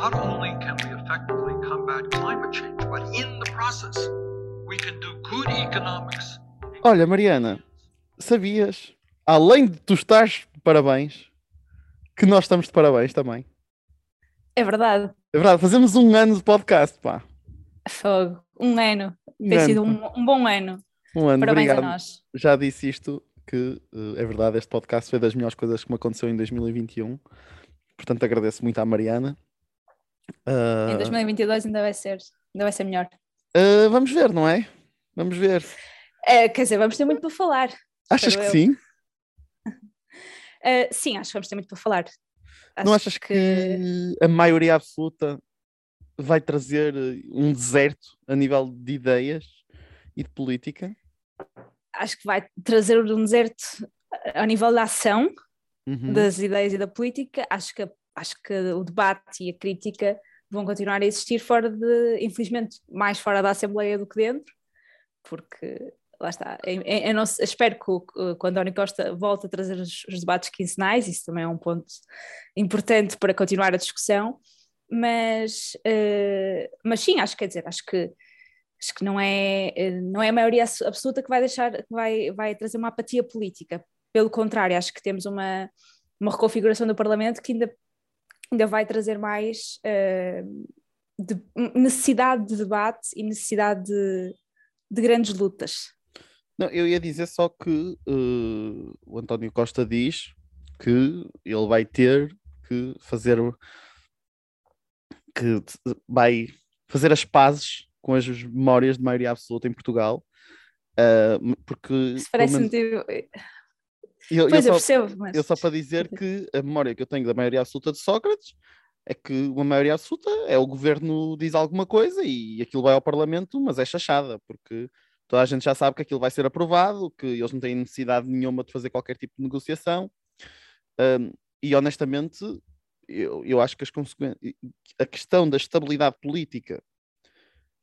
not only can we effectively combat climate change, but in the process, we can do good economics. Olha, Mariana, sabias, além de tu estares de parabéns, que nós estamos de parabéns também. É verdade. É verdade, fazemos um ano de podcast, pá. Fogo. Um ano. Um Tem ano, sido um, um bom ano. Um ano, Parabéns obrigado. a nós. Já disse isto, que eh, é verdade, este podcast foi das melhores coisas que me aconteceu em 2021. Portanto, agradeço muito à Mariana. Ah, Em 2022 ainda vai ser, ainda vai ser melhor. ah, vamos ver, não é? Vamos ver. Eh, quer dizer, vamos ter muito para falar. Achas que eu. sim? Eh, sim, acho que vamos ter muito para falar. Não Acho achas que a maioria absoluta vai trazer um deserto a nível de ideias e de política? acho que vai trazer um deserto ao nível da ação Uhum. das ideias e da política. Acho que, acho que o debate e a crítica vão continuar a existir fora de, infelizmente, mais fora da Assembleia do que dentro, porque lá está. Eu, eu não sei- espero que, o- que o Costa volte a trazer os, os debates quinzenais, isso também é um ponto importante para continuar a discussão, mas, eh, mas sim, acho que quer dizer, acho que acho que não é, eh, não é a maioria abs- absoluta que vai deixar, que vai, vai trazer uma apatia política. Pelo contrário, acho que temos uma, uma reconfiguração do Parlamento que ainda, ainda vai trazer mais eh, de- necessidade de debate e necessidade de, de grandes lutas. Não, eu ia dizer só que eh, o António Costa diz que ele vai ter que fazer que vai fazer as pazes com as memórias de maioria absoluta em Portugal. ah, porque Isso parece-me. menos- tipo- eu, eu Pois eu só- percebo, mas. Eu só para dizer que a memória que eu tenho da maioria absoluta de Sócrates é que uma maioria absoluta é o governo diz alguma coisa e aquilo vai ao Parlamento, mas é chachada, porque toda a gente já sabe que aquilo vai ser aprovado, que eles não têm necessidade nenhuma de fazer qualquer tipo de negociação. Hum, e honestamente, eu, eu acho que as consequen- a questão da estabilidade política,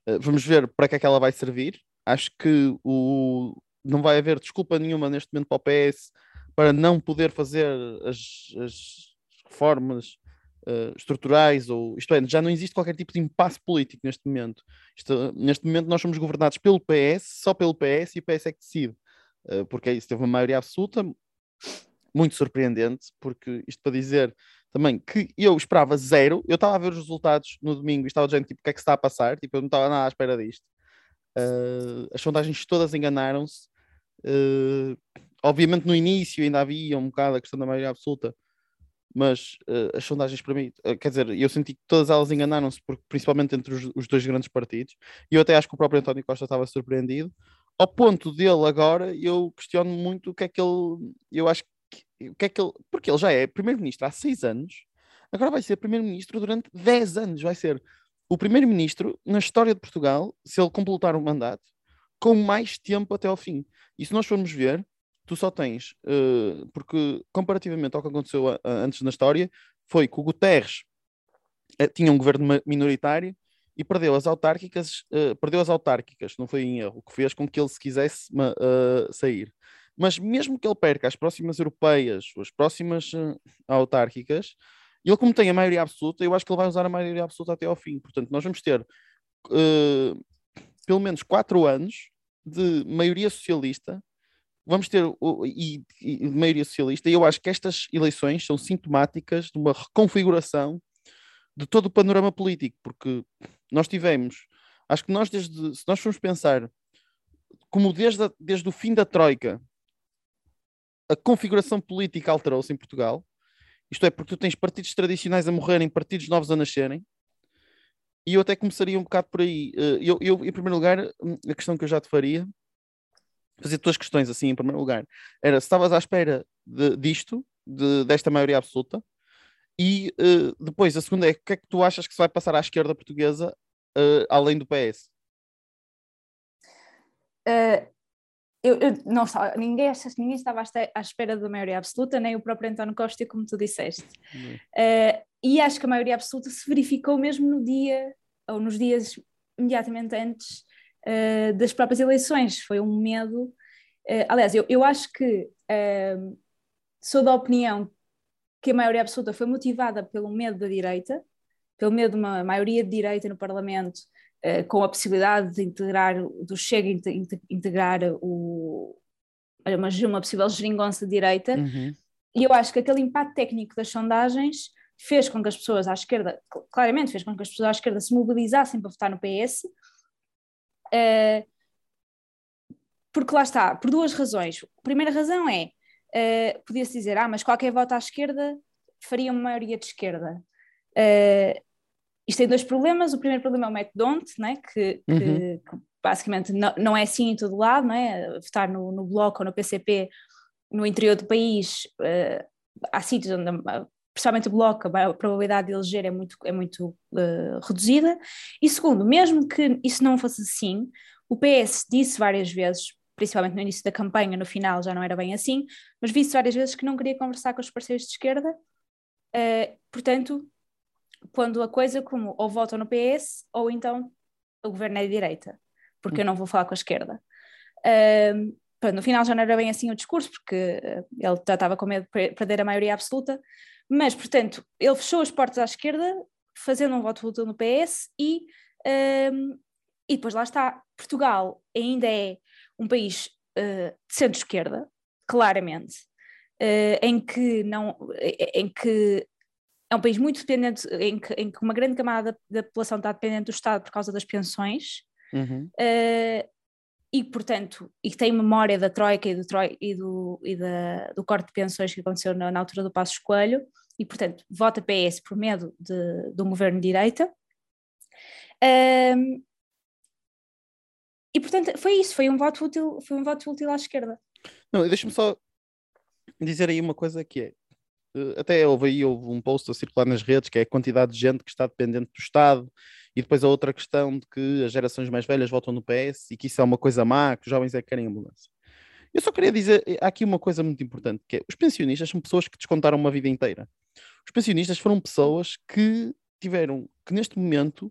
eh, vamos ver para que é que ela vai servir. Acho que o, não vai haver desculpa nenhuma neste momento para o PS para não poder fazer as, as reformas eh, estruturais, ou isto é, já não existe qualquer tipo de impasse político neste momento. Isto- neste momento nós somos governados pelo PS, só pelo PS, e o PS é que decide, Eh, porque é isso, teve uma maioria absoluta, muito surpreendente, porque isto para dizer também que eu esperava zero, eu estava a ver os resultados no domingo e estava dizendo tipo, o que é que está a passar, tipo, eu não estava nada à espera disto. Eh, as sondagens todas enganaram-se. Eh, obviamente no início ainda havia um bocado a questão da maioria absoluta, mas eh, as sondagens para mim, eh, quer dizer, eu senti que todas elas enganaram-se, principalmente entre os, os dois grandes partidos, e eu até acho que o próprio António Costa estava surpreendido, ao ponto dele agora, eu questiono muito o que é que ele, eu acho que, o que é que ele, porque ele já é primeiro-ministro há seis anos, agora vai ser primeiro-ministro durante dez anos, vai ser o primeiro-ministro na história de Portugal, se ele completar o mandato, com mais tempo até ao fim. E se nós formos ver, tu só tens, eh, porque comparativamente ao que aconteceu a- a- antes na história, foi que o Guterres eh, tinha um governo minoritário e perdeu as autárquicas, eh, perdeu as autárquicas, não foi em erro, o que fez com que ele se quisesse sair. Mas mesmo que ele perca as próximas europeias, as próximas autárquicas, ele como tem a maioria absoluta, eu acho que ele vai usar a maioria absoluta até ao fim. Portanto, nós vamos ter pelo menos quatro anos de maioria socialista vamos ter o- e, e maioria socialista, e eu acho que estas eleições são sintomáticas de uma reconfiguração de todo o panorama político, porque nós tivemos, acho que nós desde, se nós formos pensar como desde, a- desde o fim da Troika a configuração política alterou-se em Portugal, isto é, porque tu tens partidos tradicionais a morrerem, partidos novos a nascerem, e eu até começaria um bocado por aí. Eh, Eu, eu, em primeiro lugar, hum, a questão que eu já te faria, fazer duas questões assim, em primeiro lugar, era se estavas à espera de- disto, de- desta maioria absoluta, e eh, depois a segunda é o que é que tu achas que se vai passar à esquerda portuguesa eh, além do PS? Eh, eu, eu não estava, ninguém, ninguém estava à espera da maioria absoluta, nem o próprio António Costa, como tu disseste. Eh, e acho que a maioria absoluta se verificou mesmo no dia, ou nos dias imediatamente antes eh, das próprias eleições. Foi um medo. eh, aliás, eu, eu acho que eh, sou da opinião que a maioria absoluta foi motivada pelo medo da direita, pelo medo de uma maioria de direita no Parlamento, uh, com a possibilidade de integrar, do Chega integrar o, uma, uma possível geringonça de direita, Uhum. e eu acho que aquele impacto técnico das sondagens fez com que as pessoas à esquerda, claramente fez com que as pessoas à esquerda se mobilizassem para votar no PS, uh, porque lá está, por duas razões. A primeira razão é, uh, podia-se dizer, ah, mas qualquer voto à esquerda faria uma maioria de esquerda. Uh, isto tem dois problemas. O primeiro problema é o método né, que, que, Uhum. que basicamente não, não é assim em todo lado, não é? votar no, no Bloco ou no PCP no interior do país, uh, há sítios onde, principalmente o Bloco, a probabilidade de eleger é muito, é muito uh, reduzida. E segundo, mesmo que isso não fosse assim, o PS disse várias vezes, principalmente no início da campanha, no final já não era bem assim, mas disse várias vezes que não queria conversar com os parceiros de esquerda, uh, portanto, pondo a coisa como ou votam no PS ou então o governo é de direita, porque eu não vou falar com a esquerda. Uh, no final já não era bem assim o discurso, porque ele já estava com medo de perder a maioria absoluta, mas, portanto, ele fechou as portas à esquerda, fazendo um voto útil no PS e, um, e depois lá está, Portugal ainda é um país uh, de centro-esquerda, claramente, uh, em que não, em que é um país muito dependente, em que, em que uma grande camada da, da população está dependente do Estado por causa das pensões, Uhum. uh, e portanto, e que tem memória da Troika e do, e do, e da, do corte de pensões que aconteceu na, na altura do Passo Coelho, e portanto vota PS por medo de, um governo de direita. Um, e portanto foi isso, foi um voto útil, foi um voto útil à esquerda. Não, deixa-me só dizer aí uma coisa que é, até houve aí houve um post a circular nas redes que é a quantidade de gente que está dependente do Estado e depois a outra questão de que as gerações mais velhas votam no PS e que isso é uma coisa má, que os jovens é que querem a mudança. Eu só queria dizer, há aqui uma coisa muito importante, que é, os pensionistas são pessoas que descontaram uma vida inteira. Os pensionistas foram pessoas que tiveram, que neste momento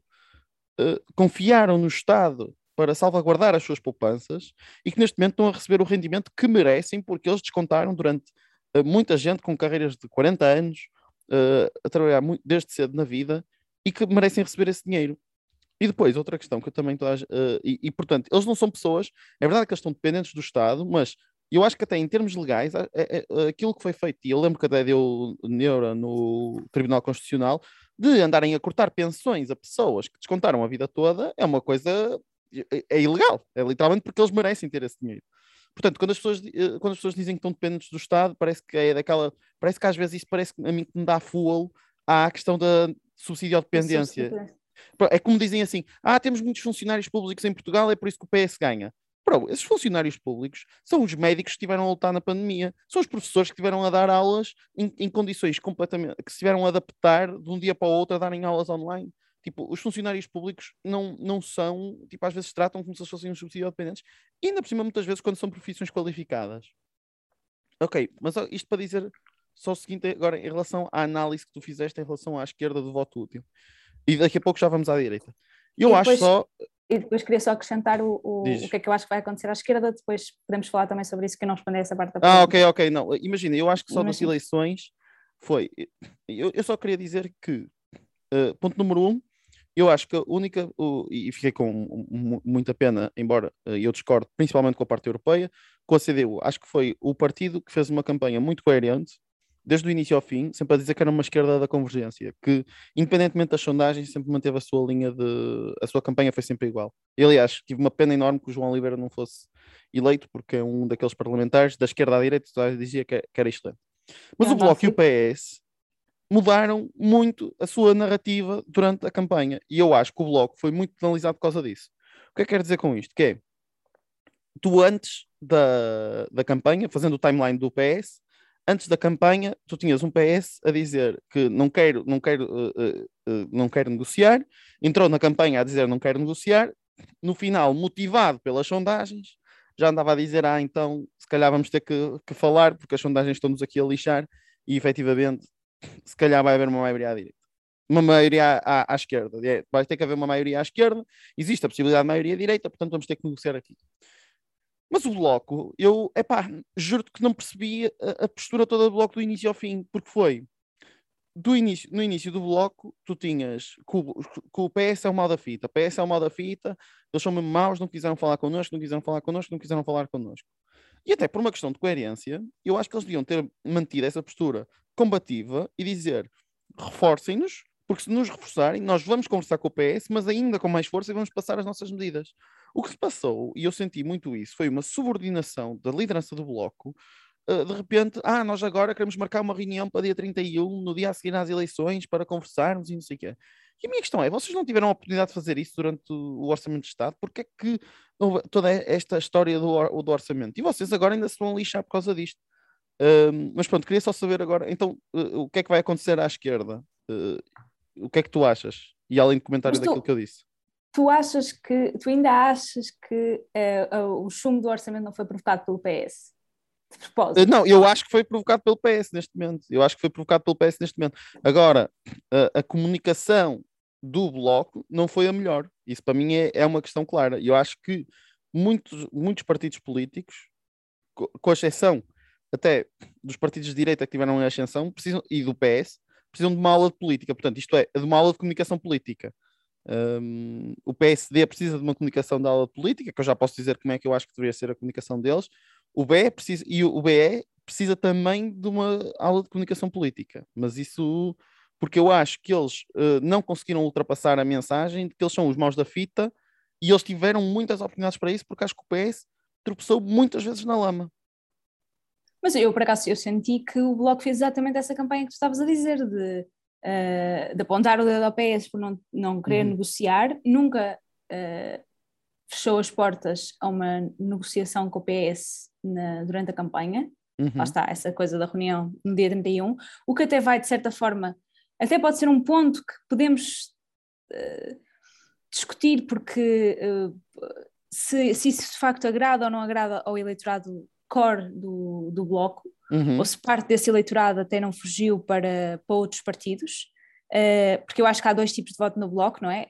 uh, confiaram no Estado para salvaguardar as suas poupanças e que neste momento estão a receber o rendimento que merecem porque eles descontaram durante uh, muita gente com carreiras de 40 anos uh, a trabalhar muito, desde cedo na vida e que merecem receber esse dinheiro. E depois, outra questão que eu também estou a, uh, e, e, portanto, eles não são pessoas, é verdade que eles estão dependentes do Estado, mas eu acho que até em termos legais, é, é, aquilo que foi feito, e eu lembro que até deu neura no Tribunal Constitucional, de andarem a cortar pensões a pessoas que descontaram a vida toda, é uma coisa, é, é ilegal, é literalmente porque eles merecem ter esse dinheiro. Portanto, quando as, pessoas, quando as pessoas dizem que estão dependentes do Estado, parece que é daquela, parece que às vezes isso parece a mim que me dá fuel à questão da subsídio à dependência. É como dizem assim: ah, temos muitos funcionários públicos em Portugal, é por isso que o PS ganha. Bro, esses funcionários públicos são os médicos que estiveram a lutar na pandemia, são os professores que estiveram a dar aulas em, em, condições completamente. que se tiveram a adaptar de um dia para o outro a darem aulas online. Tipo, os funcionários públicos não, não são, tipo, às vezes tratam como se fossem uns subsídios dependentes, e ainda por cima, muitas vezes, quando são profissões qualificadas. Ok, mas isto para dizer só o seguinte, agora, em relação à análise que tu fizeste em relação à esquerda do voto útil. E daqui a pouco já vamos à direita. Eu e acho depois, só. E depois queria só acrescentar o, o, o, que é que eu acho que vai acontecer à esquerda, depois podemos falar também sobre isso, que eu não respondi essa parte da Ah, ok, ok. Não, imagina, eu acho que só Imagina. das eleições foi. Eu, eu só queria dizer que, uh, ponto número um, eu acho que a única, uh, e fiquei com muita pena, embora uh, eu discordo principalmente com a parte europeia, com a CDU. Acho que foi o partido que fez uma campanha muito coerente desde o início ao fim, sempre a dizer que era uma esquerda da convergência, que independentemente das sondagens, sempre manteve a sua linha de. a sua campanha foi sempre igual. E, aliás, tive uma pena enorme que o João Oliveira não fosse eleito, porque é um daqueles parlamentares da esquerda à direita que dizia que era excelente. Mas Não, o Bloco não, e o PS mudaram muito a sua narrativa durante a campanha. E eu acho que o Bloco foi muito penalizado por causa disso. O que é que quero dizer com isto? Que é, tu antes da, da campanha, fazendo o timeline do PS, antes da campanha, tu tinhas um PS a dizer que não quero, não quero, uh, uh, não quero negociar, entrou na campanha a dizer não quero negociar, no final, motivado pelas sondagens, já andava a dizer, ah, então se calhar vamos ter que, que falar, porque as sondagens estão-nos aqui a lixar, e efetivamente, se calhar vai haver uma maioria à direita. Uma maioria à, à, à esquerda. É, vai ter que haver uma maioria à esquerda, existe a possibilidade de maioria à direita, portanto vamos ter que negociar aqui. Mas o Bloco, eu, epá, juro que não percebi a, a, postura toda do Bloco do início ao fim, porque foi. do início, no início do bloco, tu tinhas que o, que o PS é o mal da fita, PS é o mal da fita, eles são mesmo maus, não quiseram falar connosco, não quiseram falar connosco, não quiseram falar connosco. E até por uma questão de coerência, eu acho que eles deviam ter mantido essa postura combativa e dizer reforcem-nos, porque se nos reforçarem, nós vamos conversar com o PS, mas ainda com mais força e vamos passar as nossas medidas. O que se passou, e eu senti muito isso, foi uma subordinação da liderança do Bloco uh, de repente, ah, nós agora queremos marcar uma reunião para dia 31, no dia a seguir às eleições, para conversarmos e não sei o quê. E a minha questão é, vocês não tiveram a oportunidade de fazer isso durante o Orçamento de Estado? Porque é que toda esta história do, do orçamento? E vocês agora ainda se vão lixar por causa disto. Uh, mas pronto, queria só saber agora, então, uh, o que é que vai acontecer à esquerda? Uh, o que é que tu achas? E além de comentário daquilo que eu disse. Tu achas que, tu ainda achas que o chumbo do orçamento não foi provocado pelo PS? de propósito. Eh, não, eu acho que foi provocado pelo PS neste momento. Eu acho que foi provocado pelo PS neste momento. Agora, a, a comunicação do Bloco não foi a melhor. Isso para mim é, é uma questão clara. Eu acho que muitos, muitos partidos políticos, com, exceção até dos partidos de direita que tiveram em ascensão precisam, e do PS, precisam de uma aula de política. Portanto, isto é, de uma aula de comunicação política. Um, o PSD precisa de uma comunicação da aula política, que eu já posso dizer como é que eu acho que deveria ser a comunicação deles. O BE precisa, e o BE precisa também de uma aula de comunicação política, mas isso porque eu acho que eles uh, não conseguiram ultrapassar a mensagem de que eles são os maus da fita e eles tiveram muitas oportunidades para isso, porque acho que o PS tropeçou muitas vezes na lama. Mas eu, por acaso, eu senti que o Bloco fez exatamente essa campanha que tu estavas a dizer, de, uh, de apontar o dedo ao PS por não, não querer uhum. negociar, nunca uh, fechou as portas a uma negociação com o PS na, durante a campanha. Uhum. Lá está, essa coisa da reunião no dia 31, o que até vai, de certa forma, até pode ser um ponto que podemos uh, discutir, porque uh, se, se, isso de facto agrada ou não agrada ao eleitorado core do, do Bloco, uhum. ou se parte desse eleitorado até não fugiu para, para outros partidos, uh, porque eu acho que há dois tipos de voto no Bloco, não é?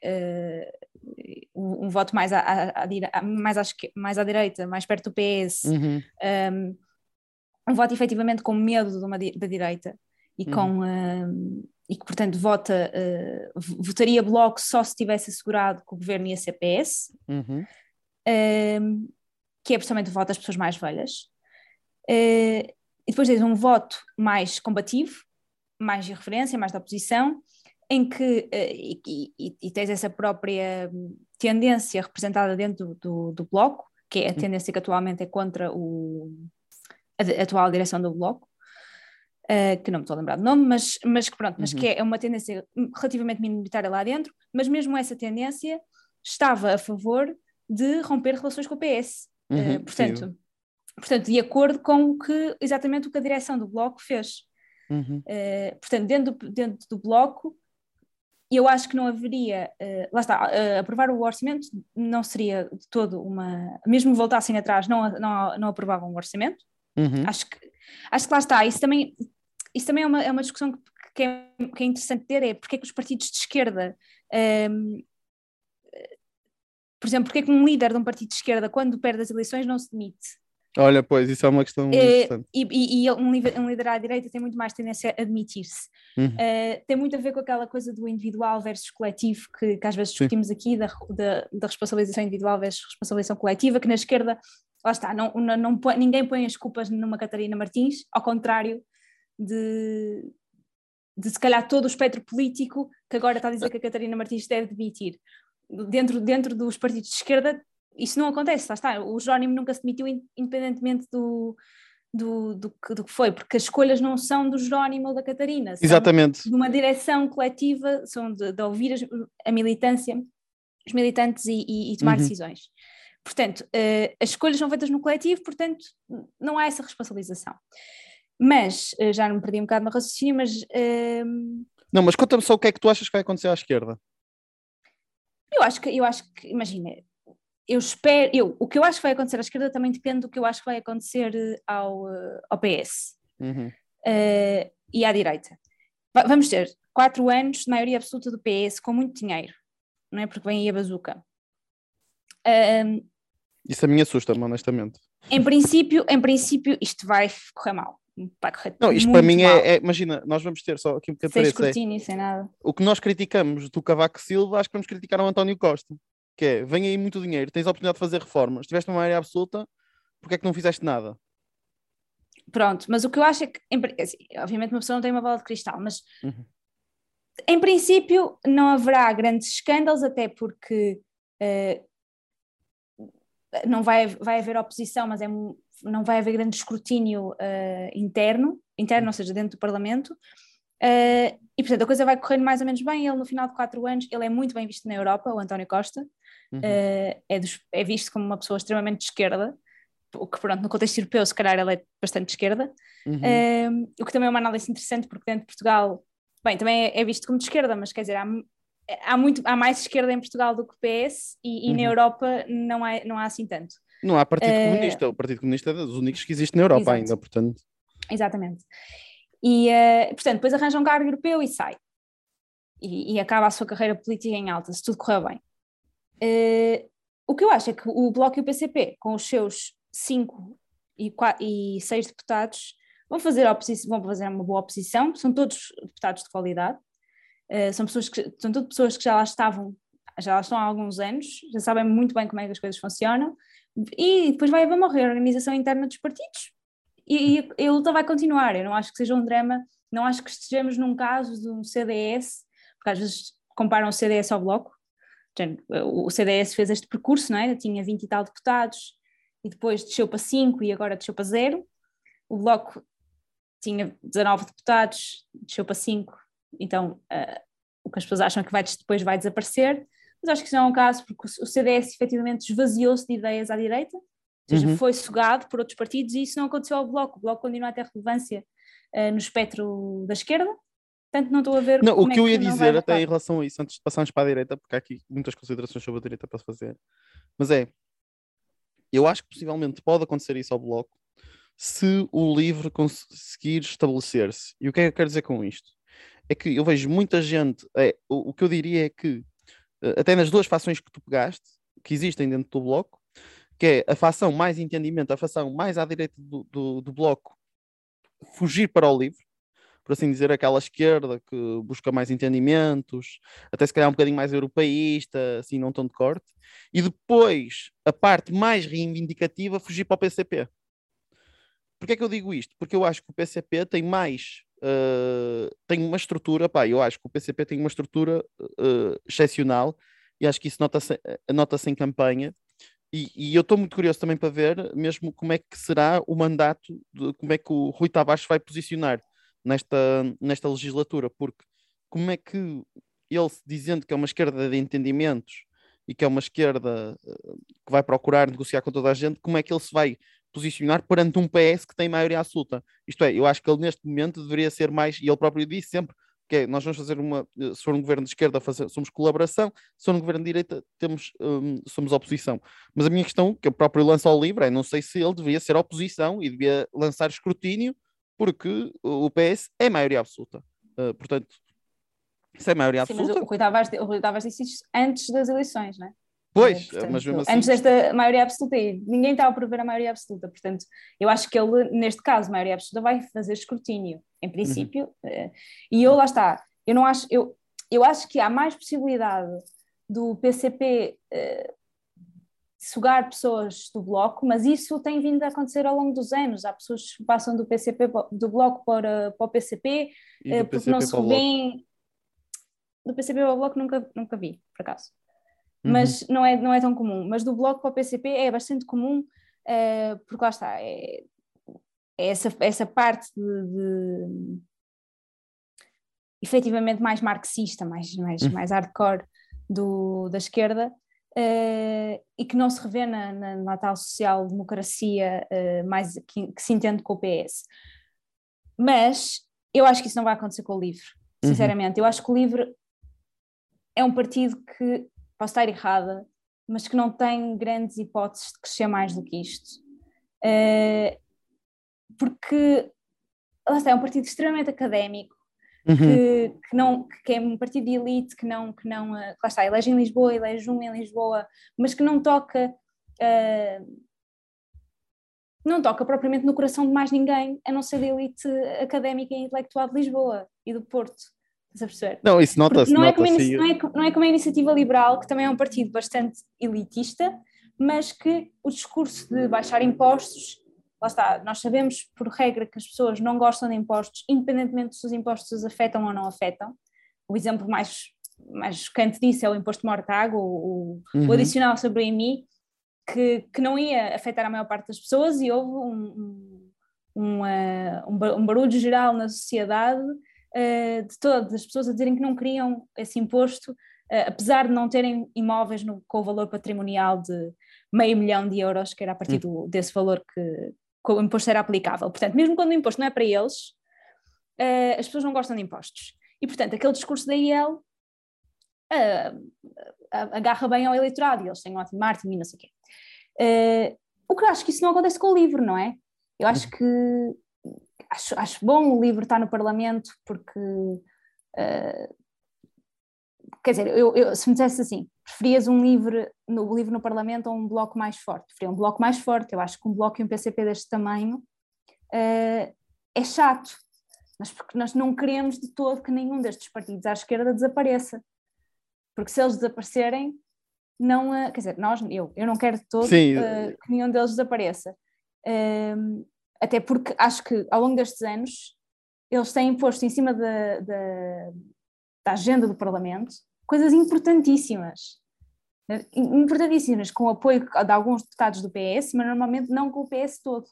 um, um, voto mais à, à, à, mais, à, mais à direita, mais perto do PS, uhum. um, um, voto efetivamente com medo de uma, da direita e, uhum. com, um, e que, portanto, vota, uh, votaria bloco só se tivesse assegurado que o governo ia ser PS, uhum. que é precisamente o voto das pessoas mais velhas. Uh, e depois tens um voto mais combativo, mais de referência, mais da oposição, em que, uh, e, e, e, tens essa própria tendência representada dentro do, do, Bloco, que é a hum. tendência que atualmente é contra o, a, atual direção do Bloco, uh, que não me estou a lembrar do nome, mas, mas que pronto, mas uhum. que é uma tendência relativamente minoritária lá dentro, mas mesmo essa tendência estava a favor de romper relações com o PS. Eh, uhum, uh, portanto, portanto, de acordo com o que, exatamente o que a direção do Bloco fez. Uhum. Uh, portanto, dentro do, dentro do Bloco, eu acho que não haveria, uh, lá está, uh, aprovar o orçamento não seria de todo uma, mesmo voltassem atrás, não, não, não aprovavam o orçamento. Uhum. Acho, que, acho que lá está, isso também, isso também é, uma, é uma discussão que, que, é, que é interessante ter, é porque é que os partidos de esquerda, um, ehm, por exemplo, porque é que um líder de um partido de esquerda, quando perde as eleições, não se demite? Olha, pois, isso é uma questão é, interessante. E, e, e um, um líder à direita tem muito mais tendência a admitir-se. Uhum. Uh, tem muito a ver com aquela coisa do individual versus coletivo, que, que às vezes discutimos Sim. aqui, da, da, da, responsabilização individual versus responsabilização coletiva, que na esquerda, lá está, não, não, não põe, ninguém põe as culpas numa Catarina Martins, ao contrário de, de se calhar todo o espectro político que agora está a dizer que a Catarina Martins deve demitir. Dentro, dentro dos partidos de esquerda isso não acontece, lá está. O Jerónimo nunca se demitiu independentemente do, do, do, que, do que foi, porque as escolhas não são do Jerónimo ou da Catarina, são Exatamente. de uma direção coletiva, são de, de ouvir a militância, os militantes e, e, e tomar uhum. decisões. Portanto, uh, as escolhas são feitas no coletivo, portanto, não há essa responsabilização. Mas, uh, já não me perdi um bocado no raciocínio, mas. Uh... Não, mas conta-me só o que é que tu achas que vai acontecer à esquerda. Eu acho que, eu acho que imagina, eu espero, eu, o que eu acho que vai acontecer à esquerda também depende do que eu acho que vai acontecer eh, ao, eh, ao PS uhum. uh, e à direita. vamos ter quatro anos de maioria absoluta do PS com muito dinheiro, não é? Porque vem aí a bazuca. Isso a mim assusta-me, honestamente. Em princípio, em princípio, isto vai correr mal. vai correr Não, isto para mim é, é- Imagina, nós vamos ter só aqui um bocadinho de Sem parênteses, é, escrutínio, sem nada. O que nós criticamos do Cavaco Silva, acho que vamos criticar o António Costa. Que é, vem aí muito dinheiro, tens a oportunidade de fazer reformas, tiveste uma maioria absoluta, porque é que não fizeste nada? Pronto, mas o que eu acho é que, assim, obviamente, uma pessoa não tem uma bola de cristal, mas Uhum. em princípio não haverá grandes escândalos, até porque eh, não vai, vai haver oposição, mas é, não vai haver grande escrutínio eh, interno, interno, ou seja, dentro do Parlamento. Eh, e portanto a coisa vai correndo mais ou menos bem. Ele, no final de quatro anos, ele é muito bem visto na Europa, o António Costa. Uhum. Eh, é, dos- é visto como uma pessoa extremamente de esquerda, o que, pronto, no contexto europeu, se calhar, ele é bastante de esquerda. Uhum. Um, o que também é uma análise interessante, porque dentro de Portugal, bem, também é, é visto como de esquerda, mas quer dizer, há, há, muito, há mais esquerda em Portugal do que PS e, e na Uhum. Europa não há, não há assim tanto. Não há Partido Eh, Comunista, o Partido Comunista é dos únicos que existe na Europa Exato. ainda, portanto. Exatamente. E, eh, portanto, depois arranja um cargo europeu e sai. E, e acaba a sua carreira política em alta, se tudo correr bem. Eh, o que eu acho é que o Bloco e o PCP, com os seus cinco e, qua- e seis deputados, vão fazer, vão fazer uma boa oposição, são todos deputados de qualidade, Eh, são, pessoas que, são tudo pessoas que já lá estavam, já lá estão há alguns anos, já sabem muito bem como é que as coisas funcionam, e depois vai haver uma reorganização interna dos partidos, e, e a luta vai continuar. Eu não acho que seja um drama, não acho que estejamos num caso de um CDS, porque às vezes comparam o CDS ao Bloco. O CDS fez este percurso, não é? Tinha 20 e tal deputados e depois desceu para 5 e agora desceu para 0. O Bloco tinha 19 deputados, desceu para 5, então ah, o que as pessoas acham é que vai, depois vai desaparecer. Mas acho que isso não é um caso, porque o CDS efetivamente esvaziou-se de ideias à direita, ou seja, Uhum. foi sugado por outros partidos e isso não aconteceu ao Bloco. O Bloco continua a ter relevância eh, no espectro da esquerda, portanto não estou a ver Não, o como é que eu ia vai dizer até em relação a isso, antes de passarmos para a direita, porque há aqui muitas considerações sobre a direita para se fazer, mas é, eu acho que possivelmente pode acontecer isso ao Bloco se o livro conseguir estabelecer-se. E o que é que eu quero dizer com isto? É que eu vejo muita gente, é, o, o que eu diria é que, eh, até nas duas fações que tu pegaste, que existem dentro do Bloco, que é a fação mais entendimento, a fação mais à direita do, do, do Bloco, fugir para o livro, por assim dizer, aquela esquerda que busca mais entendimentos, até se calhar um bocadinho mais europeísta, assim, não tão de corte, e depois a parte mais reivindicativa fugir para o PCP. Porquê é que eu digo isto? Porque eu acho que o PCP tem mais, eh, tem uma estrutura, pá, eu acho que o PCP tem uma estrutura eh, excepcional, e acho que isso nota-se nota em campanha, e, e eu estou muito curioso também para ver mesmo como é que será o mandato, de, como é que o Rui Tavares vai posicionar nesta, nesta legislatura, porque como é que ele, dizendo que é uma esquerda de entendimentos e que é uma esquerda eh, que vai procurar negociar com toda a gente, como é que ele se vai posicionar perante um PS que tem maioria absoluta? Isto é, eu acho que ele neste momento deveria ser mais, e ele próprio disse sempre, que é, nós vamos fazer uma, eh, se for um governo de esquerda, fazer, somos colaboração, se for um governo de direita, temos, hum, somos oposição. Mas a minha questão, que eu próprio lanço ao livro, é não sei se ele deveria ser oposição e devia lançar escrutínio, porque o PS é maioria absoluta. Uh, portanto, se é maioria Sim, mas absoluta, o Rui Tavares, o Rui Tavares disse isto antes das eleições, não é? pois, Portanto, mas mesmo assim, Antes desta maioria absoluta, e ninguém estava a prever a maioria absoluta, portanto, eu acho que ele, neste caso, maioria absoluta, vai fazer escrutínio, em princípio, eh, e eu lá está, eu não acho, eu, eu acho que há mais possibilidade do PCP eh, sugar pessoas do bloco, mas isso tem vindo a acontecer ao longo dos anos. Há pessoas que passam do PCP do bloco para, para o PCP, eh, do porque PCP não se revêem. Do PCP para o bloco nunca, nunca vi, por acaso. Uhum. Mas não é, não é tão comum. Mas do bloco para o PCP é bastante comum, eh, porque lá está, é, é essa, essa parte de, de efetivamente mais marxista, mais, mais, Uhum. mais hardcore do, da esquerda, eh, e que não se revê na, na, na tal social-democracia eh, mais que, que se entende com o PS. Mas eu acho que isso não vai acontecer com o LIVRE, Uhum. sinceramente. Eu acho que o LIVRE é um partido que, posso estar errada, mas que não tem grandes hipóteses de crescer mais do que isto. Eh, porque lá está, é um partido extremamente académico, Uhum. que, que não, que é um partido de elite, que não, que não eh, lá está, elege em Lisboa, elege um em Lisboa, mas que não toca eh, não toca propriamente no coração de mais ninguém, a não ser da elite académica e intelectual de Lisboa e do Porto. Estás a perceber? Não, isso nota-se. Não, é nota a inici- não, é, co- não é como a Iniciativa Liberal, que também é um partido bastante elitista, mas que o discurso de baixar impostos, lá está, nós sabemos por regra que as pessoas não gostam de impostos, independentemente se os impostos os afetam ou não afetam. O exemplo mais, mais chocante disso é o imposto de morta-água, o, o- Uhum. o adicional sobre o IMI, que, que não ia afetar a maior parte das pessoas e houve um, um, um, um ba- barulho geral na sociedade eh, de todas as pessoas a dizerem que não queriam esse imposto, eh, apesar de não terem imóveis no- com o valor patrimonial de meio milhão de euros, que era a partir do- desse valor que o imposto era aplicável. Portanto, mesmo quando o imposto não é para eles, eh, as pessoas não gostam de impostos. E, portanto, aquele discurso da IEL ah, a- agarra bem ao eleitorado e eles têm um ótimo marketing e não sei o quê. Eh, o que eu acho que isso não acontece com o livro, não é? Eu acho que acho, acho bom o livro estar no Parlamento porque eh, quer dizer, eu, eu- se me dissesse assim, preferias um livro no, livro no Parlamento ou um bloco mais forte? Preferia um bloco mais forte, eu acho que um bloco e um PCP deste tamanho eh, é chato. Mas porque nós não queremos de todo que nenhum destes partidos à esquerda desapareça. Porque se eles desaparecerem, não, eh, quer dizer, nós, eu, eu não quero de todo eh, que nenhum deles desapareça. Ehm, até porque acho que ao longo destes anos eles têm posto em cima da, da, da agenda do Parlamento coisas importantíssimas. Eh, Importantíssimas, com o apoio de alguns deputados do PS, mas normalmente não com o PS todo.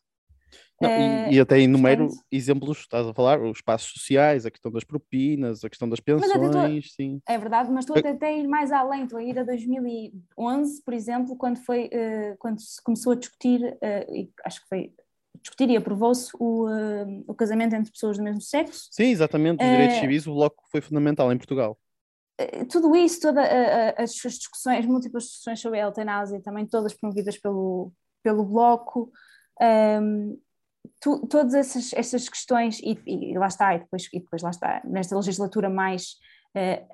Não, e- Eh, e, até enumero portanto- exemplos, estás a falar, os espaços sociais, a questão das propinas, a questão das até tô- pensões, sim. É verdade, mas estou até a ir mais além, estou a ir a 2011, por exemplo, quando, foi, eh, quando se começou a discutir, eh, e acho que foi discutir e aprovou-se o, eh, o casamento entre pessoas do mesmo sexo. Sim, exatamente, os direitos Eh, civis, o bloco foi fundamental em Portugal. Eh, Tudo isso, todas as suas discussões, múltiplas discussões sobre a eutanásia, também todas promovidas pelo, pelo Bloco, ehm, tu- todas essas, essas questões, e, e lá está, e depois, e depois lá está, nesta legislatura mais eh,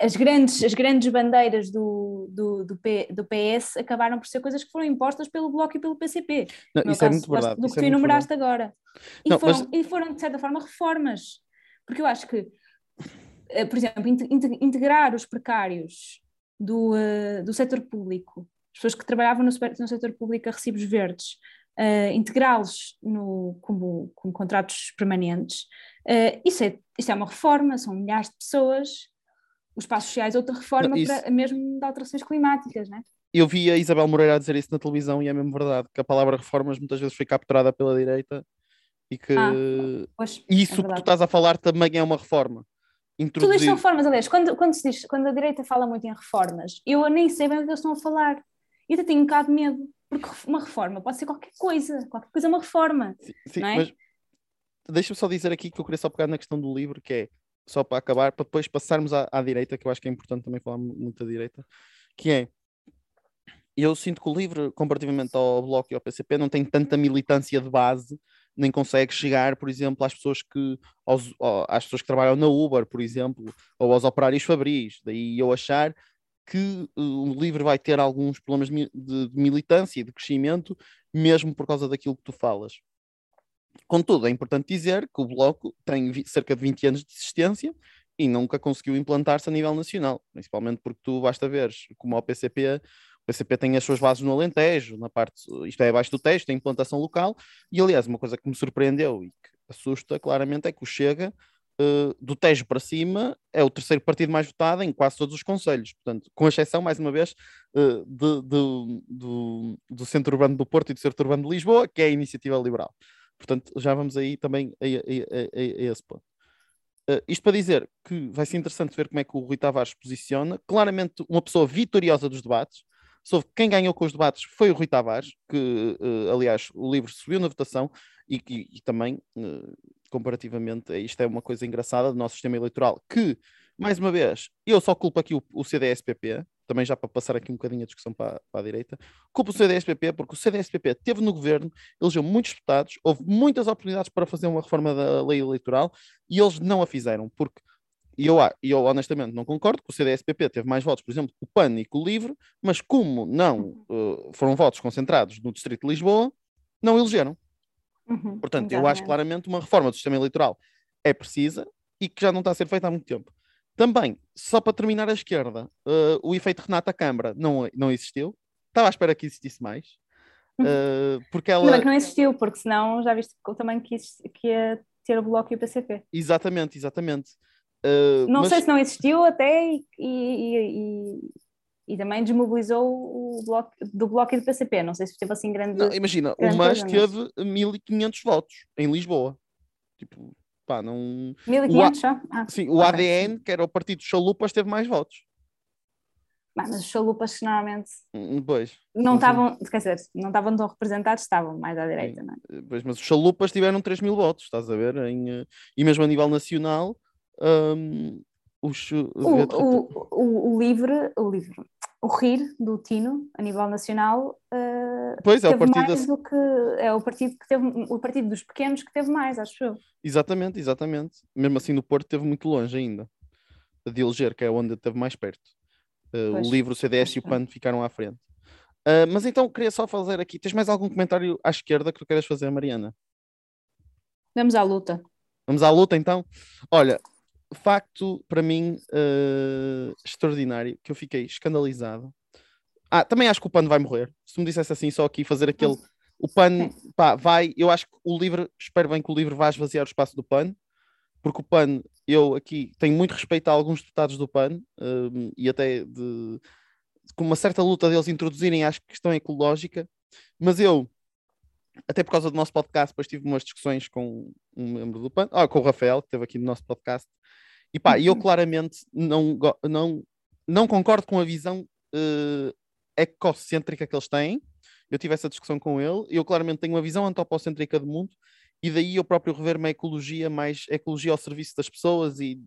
as grandes, as grandes bandeiras do, do, do, P- do PS acabaram por ser coisas que foram impostas pelo Bloco e pelo PCP. Não, meu isso é caso, muito verdade. Do que é tu muito enumeraste agora. E, Não, foram, mas- e foram, de certa forma, reformas. Porque eu acho que, eh, por exemplo, inte- inte- integrar os precários do, eh, do setor público, as pessoas que trabalhavam no, no setor público a recibos verdes, eh, integrá-los como, como contratos permanentes, eh, isso, é, isso é uma reforma, são milhares de pessoas. Os espaços sociais, outra reforma, Não, isso- para, mesmo de alterações climáticas, não é? Eu vi a Isabel Moreira a dizer isso na televisão e é mesmo verdade, que a palavra reformas muitas vezes foi capturada pela direita e que Ah, Pois, é isso que tu estás a falar também é uma reforma. Tudo isto Introduzir... são reformas, aliás, quando, quando, se diz, quando a direita fala muito em reformas, eu nem sei bem o que eles estão a falar. E até tenho um bocado de medo, porque uma reforma pode ser qualquer coisa, qualquer coisa é uma reforma. Sim, não é? mas deixa-me só dizer aqui que eu queria só pegar na questão do livro, que é só para acabar, para depois passarmos à, à direita, que eu acho que é importante também falar mu- muito da direita, que é eu sinto que o livro, comparativamente ao Bloco e ao PCP, não tem tanta militância de base, nem consegue chegar, por exemplo, às pessoas que aos, ao- às pessoas que trabalham na Uber, por exemplo, ou aos operários fabris. Daí eu achar que uh, o livro vai ter alguns problemas de, mi- de- de militância e de crescimento, mesmo por causa daquilo que tu falas. Contudo, é importante dizer que o Bloco tem cerca de 20 anos de existência e nunca conseguiu implantar-se a nível nacional, principalmente porque tu basta veres como o PCP, PCP tem as suas bases no Alentejo, na parte, isto é abaixo do texto, tem implantação local, e aliás, uma coisa que me surpreendeu e que assusta claramente é que o Chega, eh, do Tejo para cima, é o terceiro partido mais votado em quase todos os conselhos, portanto, com exceção, mais uma vez, eh, de- de- do, do Centro Urbano do Porto e do Centro Urbano de Lisboa, que é a Iniciativa Liberal. Portanto, já vamos aí também a, a- a- a- esse ponto. Uh, isto para dizer que vai ser interessante ver como é que o Rui Tavares posiciona. Claramente, uma pessoa vitoriosa dos debates. Sobre quem ganhou com os debates foi o Rui Tavares, que, uh, aliás, o livro subiu na votação e, que- e também, uh, comparativamente, isto é uma coisa engraçada do nosso sistema eleitoral, que, mais uma vez, eu só culpo aqui o, o CDS-PP, também já para passar aqui um bocadinho a discussão para, para a direita, culpo o CDS-PP porque o CDS-PP teve no governo, elegeu muitos deputados, houve muitas oportunidades para fazer uma reforma da lei eleitoral e eles não a fizeram, porque e eu, e eu honestamente não concordo que o CDS-PP teve mais votos, por exemplo, que o PAN e que o LIVRE, mas como não uh, foram votos concentrados no Distrito de Lisboa, não elegeram. Uhum, Portanto, eu acho exatamente. claramente uma reforma do sistema eleitoral é precisa e que já não está a ser feita há muito tempo. Também, só para terminar a esquerda, eh, o efeito Renata Câmara não, não existiu. Estava à espera que existisse mais. eh, porque Ainda bem ela. que não existiu, porque senão já viste que também quis que ia ter o Bloco e o PCP. Exatamente, exatamente. Eh, Não mas- sei se não existiu até e, e, e- e também desmobilizou o bloco, do Bloco e do PCP. Não sei se teve assim grande. Não, imagina, o grande MAS coisa, mas- teve 1500 votos em Lisboa. Tipo, pá, não. 1500 só? Ah, Sim, o ok, ADN, que era o partido chalupas, teve mais votos. Mas os chalupas normalmente Hum, Pois, não Sim, sim. estavam, quer dizer, não estavam tão representados, estavam mais à direita, não é? pois, mas os chalupas tiveram 3 mil votos, estás a ver? Em, eh, e mesmo a nível nacional, hum, os. O, o, o, o livre, o livre, o RIR do Tino, a nível nacional, eh, Pois é, o partido. mais da- do que é o partido que teve o partido dos pequenos que teve mais, acho eu. Exatamente, exatamente. Mesmo assim, no Porto teve muito longe ainda de eleger, que é onde teve mais perto. Pois, o livro, o CDS e o. PAN ficaram à frente. Ah, mas então, queria só fazer aqui. Tens mais algum comentário à esquerda que tu queres fazer, Mariana? Vamos à luta. Vamos à luta então? Olha, facto para mim eh, extraordinário, que eu fiquei escandalizado. Ah, também acho que o PAN vai morrer. Se me dissesse assim, só aqui fazer aquele. O PAN, pá, vai. Eu acho que o livro, espero bem que o livro vá esvaziar o espaço do PAN, porque o PAN, eu aqui tenho muito respeito a alguns deputados do PAN eh, e até de. com uma certa luta deles introduzirem a questão ecológica, mas eu até por causa do nosso podcast, depois tive umas discussões com um membro do PAN, ah, com o Rafael, que esteve aqui no nosso podcast, e pá, e eu claramente não, não, não concordo com a visão eh, ecocêntrica que eles têm. Eu tive essa discussão com ele, eu claramente tenho uma visão antropocêntrica do mundo, e daí eu próprio rever uma ecologia mais ecologia ao serviço das pessoas, e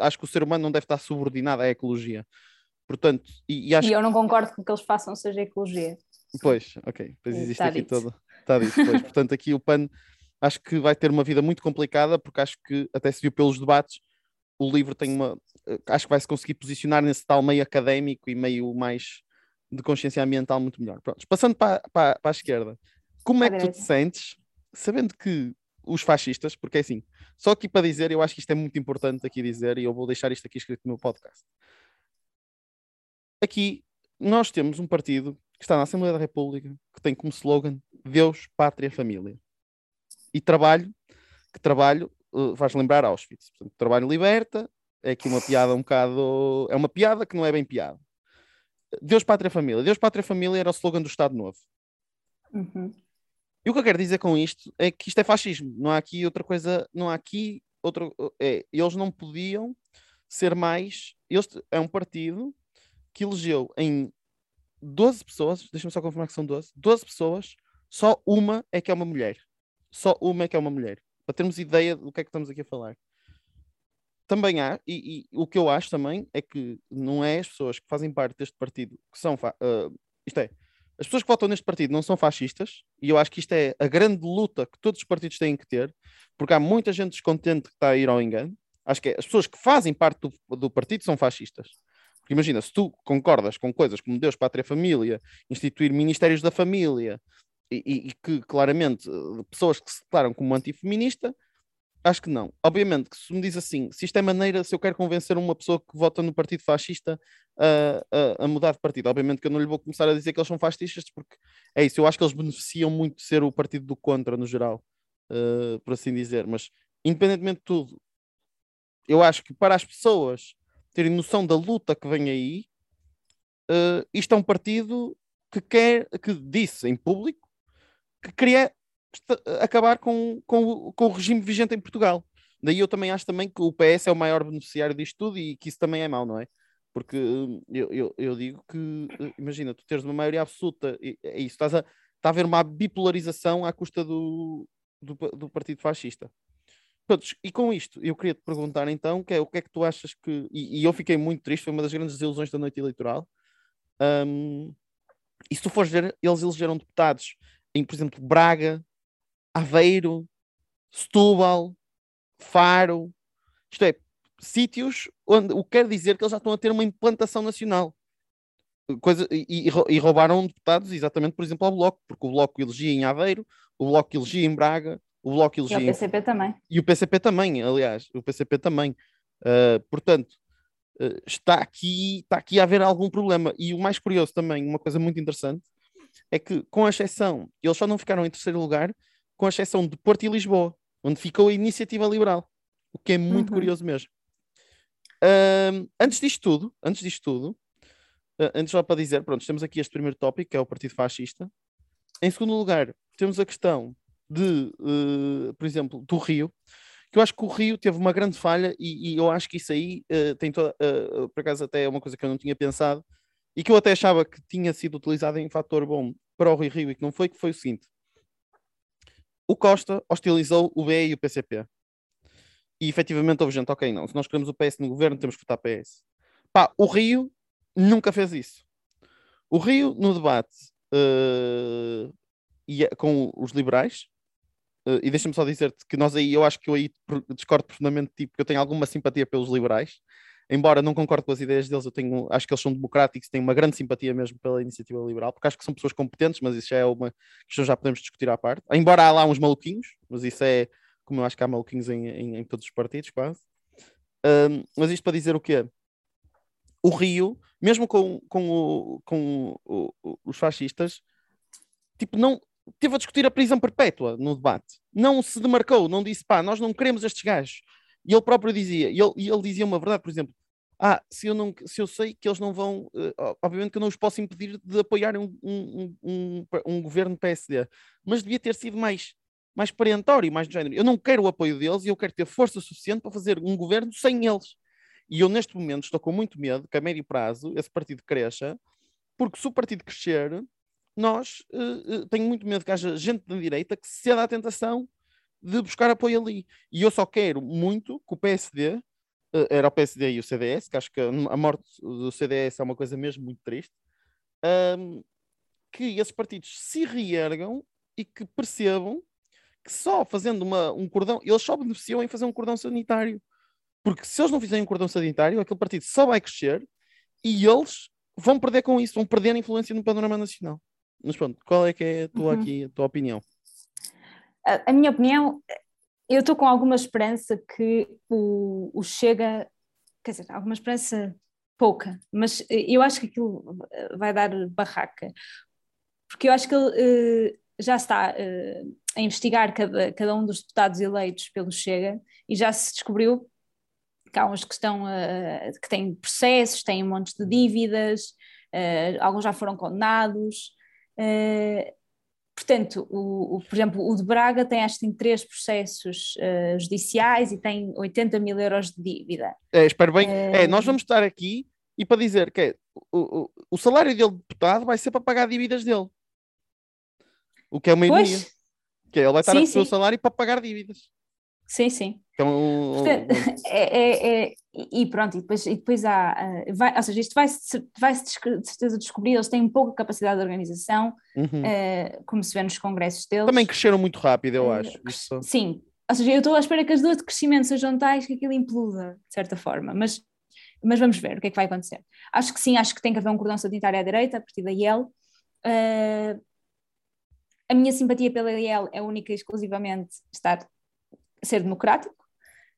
acho que o ser humano não deve estar subordinado à ecologia. Portanto, e, e acho E eu não concordo com que eles façam seja ecologia. Pois, ok. Pois existe tá aqui dito. todo. Está dito, pois. Portanto, aqui o PAN acho que vai ter uma vida muito complicada, porque acho que até se viu pelos debates, o livro tem uma. eh, Acho que vai se conseguir posicionar nesse tal meio académico e meio mais de consciência ambiental muito melhor. Pronto, passando para, para, para a esquerda, como é que tu te sentes sabendo que os fascistas, porque é assim, só aqui para dizer, eu acho que isto é muito importante aqui dizer, e eu vou deixar isto aqui escrito no meu podcast. Aqui nós temos um partido que está na Assembleia da República, que tem como slogan Deus, Pátria, Família. E trabalho, que trabalho uh, faz lembrar Auschwitz. Portanto, trabalho liberta, é aqui uma piada um bocado. É uma piada que não é bem piada. Deus, Pátria, Família. Deus, Pátria, Família era o slogan do Estado Novo. Uhum. E o que eu quero dizer com isto é que isto é fascismo. Não há aqui outra coisa, não há aqui outra. É, eles não podiam ser mais. Eles, é um partido que elegeu em 12 pessoas, deixa-me só confirmar que são 12, 12 pessoas, só uma é que é uma mulher. Só uma é que é uma mulher. Para termos ideia do que é que estamos aqui a falar. Também há, e, e o que eu acho também é que não é as pessoas que fazem parte deste partido que são. ah, isto é, as pessoas que votam neste partido não são fascistas, e eu acho que isto é a grande luta que todos os partidos têm que ter, porque há muita gente descontente que está a ir ao engano. Acho que é, as pessoas que fazem parte do, do partido são fascistas. Porque imagina, se tu concordas com coisas como Deus, Pátria, Família, instituir ministérios da família, e, e- e que claramente eh, pessoas que se declaram como antifeminista, acho que não. Obviamente que se me diz assim, se isto é maneira, se eu quero convencer uma pessoa que vota no partido fascista a, a- a mudar de partido, obviamente que eu não lhe vou começar a dizer que eles são fascistas, porque é isso, eu acho que eles beneficiam muito de ser o partido do contra no geral, eh, por assim dizer, mas independentemente de tudo, eu acho que para as pessoas terem noção da luta que vem aí, eh, isto é um partido que quer, que disse em público que queria acabar com, com, o- com o regime vigente em Portugal. Daí eu também acho também que o PS é o maior beneficiário disto tudo e que isso também é mau, não é? Porque hum, eu, eu, eu digo que, eh, imagina, tu teres uma maioria absoluta, e- é isso, estás a, está a haver uma bipolarização à custa do, do, do Partido Fascista. E com isto, eu queria te perguntar então, que é, o que é que tu achas que. E, e eu fiquei muito triste, foi uma das grandes desilusões da noite eleitoral. Hum, e se tu fores ver, eles elegeram deputados em, por exemplo, Braga, Aveiro, Setúbal, Faro. Isto é, sítios onde o que quer dizer que eles já estão a ter uma implantação nacional. coisa, e, e, roubaram deputados exatamente, por exemplo, ao Bloco, porque o Bloco elegia em Aveiro, o Bloco elegia em Braga, o Bloco elegia. E o PCP também. E o PCP também, aliás, o PCP também. Uh, portanto, uh, está, aqui, está aqui a haver algum problema. E o mais curioso também, uma coisa muito interessante, é que, com a exceção, eles só não ficaram em terceiro lugar, com a exceção de Porto e Lisboa, onde ficou a iniciativa liberal, o que é muito uhum. curioso mesmo. Uh, antes disto tudo, antes disto tudo, antes só para dizer, pronto, temos aqui este primeiro tópico, que é o Partido Fascista. Em segundo lugar, temos a questão de, uh, por exemplo, do Rio, que eu acho que o Rio teve uma grande falha e, e eu acho que isso aí uh, tem toda, uh, por acaso até é uma coisa que eu não tinha pensado e que eu até achava que tinha sido utilizado em fator bom para o Rio Rio e que não foi, que foi o seguinte. O Costa hostilizou o BE e o PCP. E efetivamente houve gente, ok, não, se nós queremos o PS no governo, temos que votar PS. Pá, o Rio nunca fez isso. O Rio, no debate uh, com os liberais, uh, e deixa-me só dizer-te que nós aí, eu acho que eu aí discordo profundamente, tipo, porque eu tenho alguma simpatia pelos liberais, embora não concordo com as ideias deles, eu tenho, acho que eles são democráticos, tenho uma grande simpatia mesmo pela iniciativa liberal, porque acho que são pessoas competentes, mas isso já é uma questão já podemos discutir à parte. Embora há lá uns maluquinhos, mas isso é como eu acho que há maluquinhos em, em, em todos os partidos, quase. Mas isto para dizer o quê? O Rio, mesmo com, com, o, com o, o, os fascistas, tipo, não teve a discutir a prisão perpétua no debate. Não se demarcou, não disse, pá, nós não queremos estes gajos. E ele próprio dizia, e ele, ele dizia uma verdade, por exemplo, ah, se eu, não, se eu sei que eles não vão, uh, obviamente que eu não os posso impedir de apoiarem um, um, um, um, governo PSD, mas devia ter sido mais, mais parentório, mais do género. Eu não quero o apoio deles e eu quero ter força suficiente para fazer um governo sem eles. E eu, neste momento, estou com muito medo que a médio prazo esse partido cresça, porque se o partido crescer, nós uh, tenho muito medo que haja gente da direita que ceda à tentação de buscar apoio ali. E eu só quero muito que o PSD, uh, eh, era o PSD e o CDS, que acho que a morte do CDS é uma coisa mesmo muito triste, um, que esses partidos se reergam e que percebam que só fazendo uma, um cordão, eles só beneficiam em fazer um cordão sanitário. Porque se eles não fizerem um cordão sanitário, aquele partido só vai crescer e eles vão perder com isso, vão perder a influência no panorama nacional. Mas pronto, qual é que é a tua, uhum. aqui, a tua opinião? A, a minha opinião, eu estou com alguma esperança que o, o Chega, quer dizer, alguma esperança pouca, mas eu acho que aquilo vai dar barraca, porque eu acho que ele uh, já está uh, a investigar cada, cada um dos deputados eleitos pelo Chega e já se descobriu que há uns que estão que têm processos, têm um monte de dívidas, alguns já foram condenados. Uh, portanto, o, o, por exemplo, o de Braga tem acho que tem três processos judiciais e tem 80 mil euros de dívida. É, espero bem. É, nós vamos estar aqui e para dizer que é, o, o, o salário dele de deputado vai ser para pagar dívidas dele. O que é uma ironia. Que ele vai estar sim, a receber o salário para pagar dívidas. Sim, sim. Então, Portanto, é, é, é, e pronto, e depois, e depois há, vai, ou seja, isto vai-se vai -se de certeza descobrir, eles têm pouca capacidade de organização, uhum. uh, como se vê nos congressos deles. Também cresceram muito rápido, eu uh, acho. Isso. Sim, ou seja, eu estou à espera que as duas de crescimento sejam tais que aquilo imploda, de certa forma, mas, mas vamos ver o que é que vai acontecer. Acho que sim, acho que tem que haver um cordão sanitário à direita, a partir da IEL. Uh, a minha simpatia pela IEL é única e exclusivamente estar ser democrático,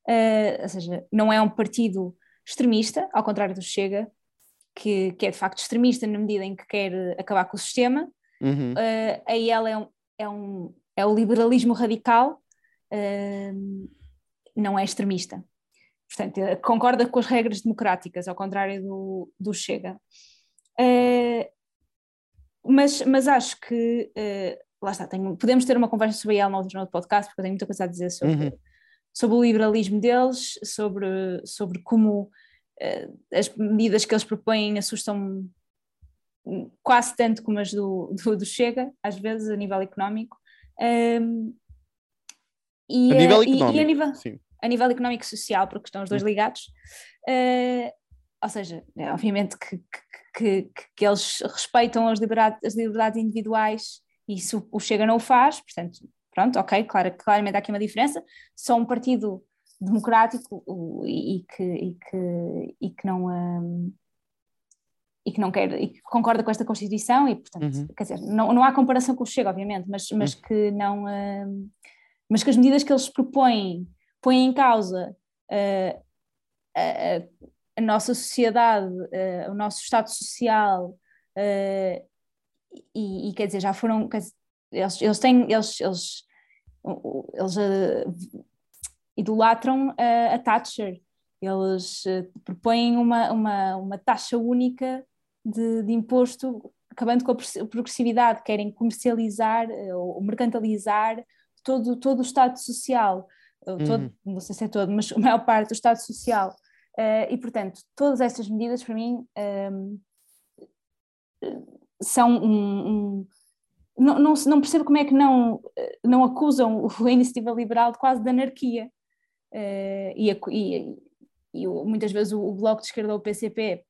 uh, ou seja, não é um partido extremista, ao contrário do Chega, que, que, é de facto extremista na medida em que quer acabar com o sistema. Uhum. Uh, a IEL é, um, é, um, é o liberalismo radical, uh, não é extremista. Portanto, concorda com as regras democráticas, ao contrário do, do Chega. Uh, mas, mas acho que lá está, tenho, podemos ter uma conversa sobre ela no outro podcast, porque eu tenho muita coisa a dizer sobre, uhum. Sobre o liberalismo deles, sobre, sobre como uh, as medidas que eles propõem assustam quase tanto como as do, do, do Chega, às vezes, a nível económico. Um, e, a nível económico, e, e a, nível, a nível económico e social, porque estão os dois ligados. Uh, ou seja, é, obviamente que, que, que, que, eles respeitam as liberdades, as liberdades individuais isso o Chega não o faz, portanto, pronto, ok, claro, claramente há aqui uma diferença. Só um partido democrático e que, e que, e que não. Um, e que não quer e que concorda com esta Constituição e portanto Uhum. quer dizer não, não há comparação com o Chega obviamente mas mas Uhum. que não uh, mas que as medidas que eles propõem põem em causa uh, a, a nossa sociedade uh, o nosso estado social uh, e, e, quer dizer já foram dizer, eles, eles têm eles eles, eles uh, idolatram a Thatcher eles uh, propõem uma, uma, uma taxa única de, de, imposto, acabando com a progressividade, querem comercializar uh, ou mercantilizar todo, todo o Estado Social, todo, uhum. não sei se é todo, mas a maior parte do Estado Social. Uh, e, portanto, todas estas medidas, para mim, um, são um, um não, não, não, percebo como é que não, não acusam a iniciativa liberal de quase de anarquia. Uh, e, a, e, e o, muitas vezes o, o, Bloco de Esquerda ou o PCP